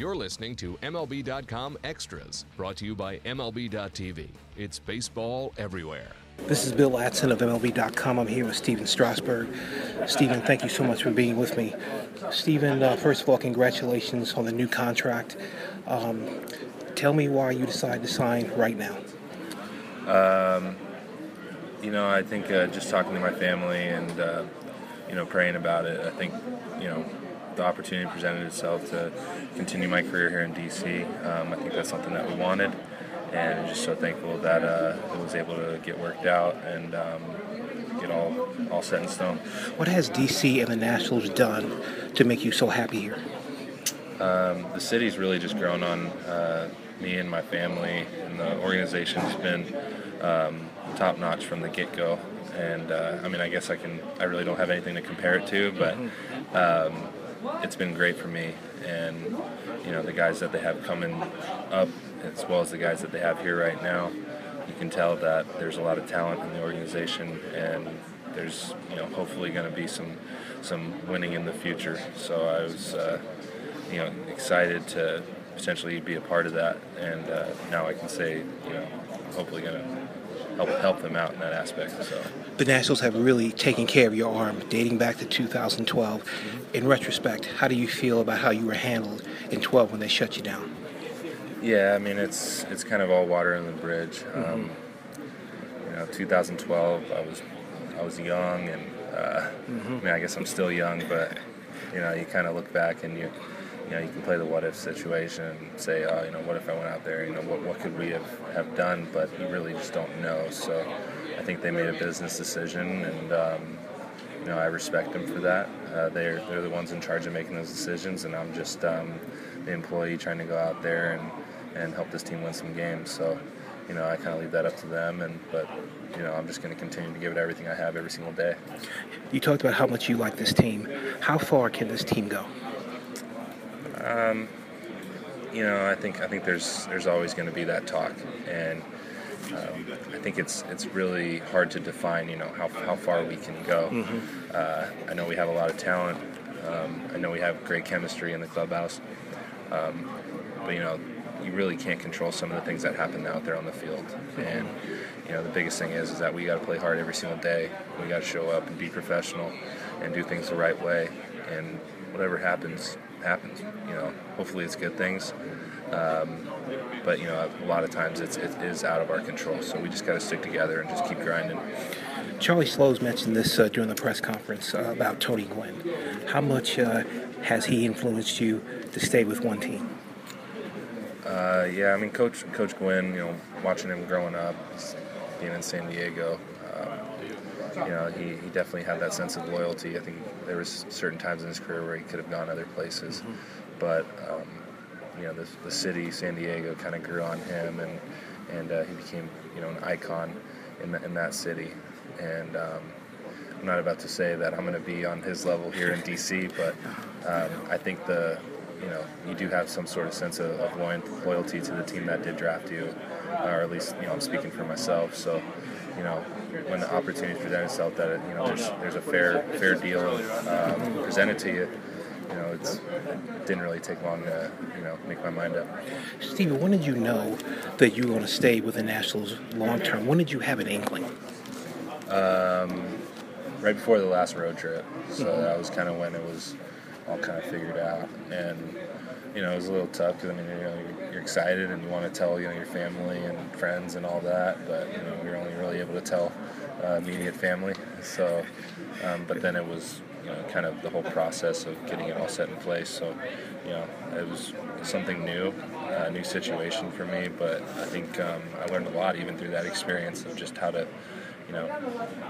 You're listening to MLB.com Extras, brought to you by MLB.tv. It's baseball everywhere. This is Bill Ladson of MLB.com. I'm here with Stephen Strasburg. Stephen, thank you so much for being with me. Stephen, uh, first of all, congratulations on the new contract. Um, tell me why you decided to sign right now. Um, you know, I think uh, just talking to my family and, uh, you know, praying about it, I think, you know, the opportunity presented itself to continue my career here in DC. Um, I think that's something that we wanted, and I'm just so thankful that uh, it was able to get worked out and um, get all all set in stone. What has DC and the Nationals done to make you so happy here? Um, the city's really just grown on uh, me and my family, and the organization's been um, top notch from the get go. And uh, I mean, I guess I can. I really don't have anything to compare it to, but um, it's been great for me. And you know, the guys that they have coming up, as well as the guys that they have here right now, you can tell that there's a lot of talent in the organization, and there's you know hopefully going to be some some winning in the future. So I was uh, you know excited to potentially be a part of that, and uh, now I can say you know hopefully going to help help them out in that aspect. So The Nationals have really taken care of your arm dating back to 2012. In retrospect, how do you feel about how you were handled in 12 when they shut you down? yeah, I mean it's it's kind of all water in the bridge. Um, you know, 2012, I was I was young, and uh, I mean I guess I'm still young, but you know you kind of look back and you you know you can play the what if situation and say oh you know what if I went out there you know what what could we have have done, but you really just don't know. So I think they made a business decision, and um, you know I respect them for that. Uh, they're they're the ones in charge of making those decisions, and I'm just um, the employee trying to go out there and and help this team win some games. So you know I kind of leave that up to them, and but you know I'm just going to continue to give it everything I have every single day. You talked about how much you like this team. How far can this team go? Um, you know, I think I think there's there's always going to be that talk, and um, I think it's it's really hard to define. You know how how far we can go. Uh, I know we have a lot of talent. Um, I know we have great chemistry in the clubhouse, um, but you know you really can't control some of the things that happen out there on the field. And you know the biggest thing is is that we got to play hard every single day. We got to show up and be professional and do things the right way. And whatever happens, happens. You know, hopefully it's good things. Um, but you know, a lot of times it's it is out of our control. So we just got to stick together and just keep grinding. Charlie Slowes mentioned this uh, during the press conference uh, about Tony Gwynn. How much uh, has he influenced you to stay with one team? Uh, yeah, I mean, Coach Coach Gwynn, you know, watching him growing up, being in San Diego, you know, he, he definitely had that sense of loyalty. I think there was certain times in his career where he could have gone other places, but um, you know, the, the city, San Diego, kind of grew on him, and and uh, he became you know an icon in the, in that city. And um, I'm not about to say that I'm going to be on his level here in DC, but um, I think the you know you do have some sort of sense of, of loyalty to the team that did draft you, or at least you know I'm speaking for myself. So you know when the opportunity presents itself that you know there's there's a fair fair deal um, presented to you. You know, it's, it didn't really take long to, you know, make my mind up. Stevie, when did you know that you were going to stay with the Nationals long term? When did you have an inkling? Um, right before the last road trip. So that was kind of when it was all kind of figured out. And, you know, it was a little tough because, I mean, you know, you're, you're excited and you want to tell, you know, your family and friends and all that. But, you know, you're only really able to tell uh, immediate family. So, um, but then it was, you know, kind of the whole process of getting it all set in place. So, you know, it was something new, a new situation for me. But I think um, I learned a lot even through that experience of just how to, you know,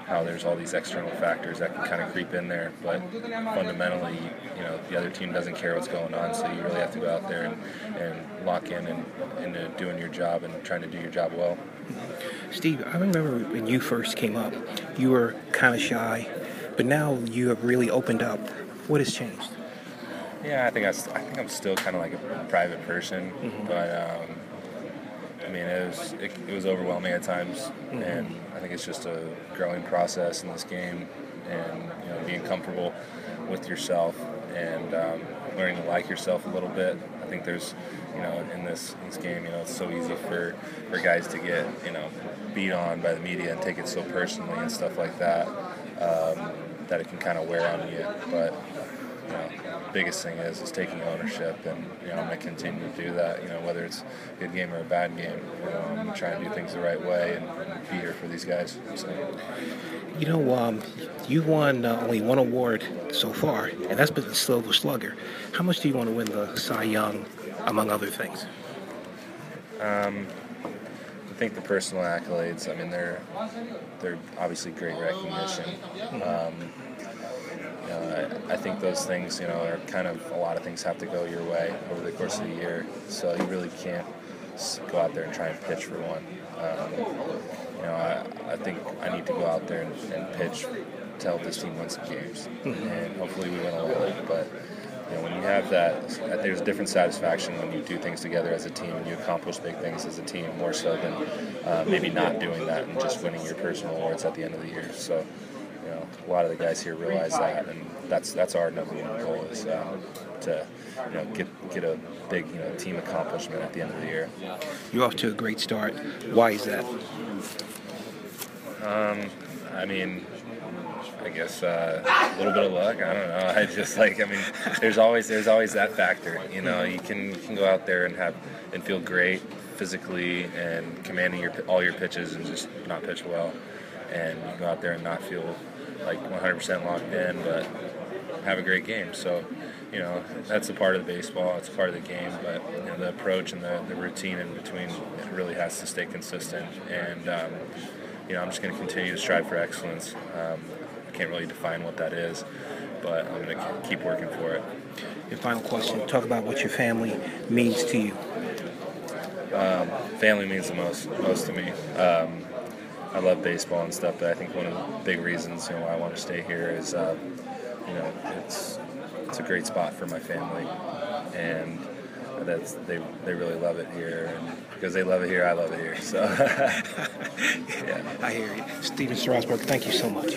how there's all these external factors that can kind of creep in there. But fundamentally, you know, the other team doesn't care what's going on, so you really have to go out there and, and lock in and into doing your job and trying to do your job well. Steve, I remember when you first came up, you were kind of shy, but now you have really opened up. What has changed? Yeah, I think I think I'm still kind of like a private person, but um, I mean it was it, it was overwhelming at times, and I think it's just a growing process in this game, and you know being comfortable with yourself and um, learning to like yourself a little bit. I think there's, you know, in this this game, you know, it's so easy for for guys to get, you know, beat on by the media and take it so personally and stuff like that. Um, that it can kind of wear on you, but you know, biggest thing is is taking ownership, and you know, I'm going to continue to do that. You know, whether it's a good game or a bad game, you know, I'm going to do things the right way and, and be here for these guys. So. You know, um, you won uh, only one award so far, and that's been the Silver Slugger. How much do you want to win the Cy Young, among other things? Um, I think the personal accolades. I mean, they're they're obviously great recognition. Um, you know, I, I, think those things, you know, are kind of a lot of things have to go your way over the course of the year. So you really can't go out there and try and pitch for one. Um, you know, I, I think I need to go out there and, and pitch to help this team win some games, mm-hmm. and hopefully we win a little. But you know, when you have that, there's a different satisfaction when you do things together as a team and you accomplish big things as a team, more so than uh, maybe not doing that and just winning your personal awards at the end of the year. So, a lot of the guys here realize that, and that's that's our number one goal is uh, to you know get get a big you know team accomplishment at the end of the year. You're off to a great start. Why is that? Um, I mean, I guess uh, a little bit of luck. I don't know. I just like. I mean, there's always there's always that factor. You know, you can you can go out there and have and feel great physically and commanding your all your pitches and just not pitch well, and you go out there and not feel like 100% locked in, but have a great game. So, you know, that's a part of the baseball. It's a part of the game, but you know, the approach and the, the routine in between it really has to stay consistent. And um, you know, I'm just going to continue to strive for excellence. Um, I can't really define what that is, but I'm going to keep working for it. Your final question: Talk about what your family means to you. Um, family means the most most to me. Um, I love baseball and stuff, but I think one of the big reasons you know why I want to stay here is uh, you know it's it's a great spot for my family, and that's they they really love it here, and because they love it here, I love it here. So, yeah, I hear you, Stephen Strasburg. Thank you so much.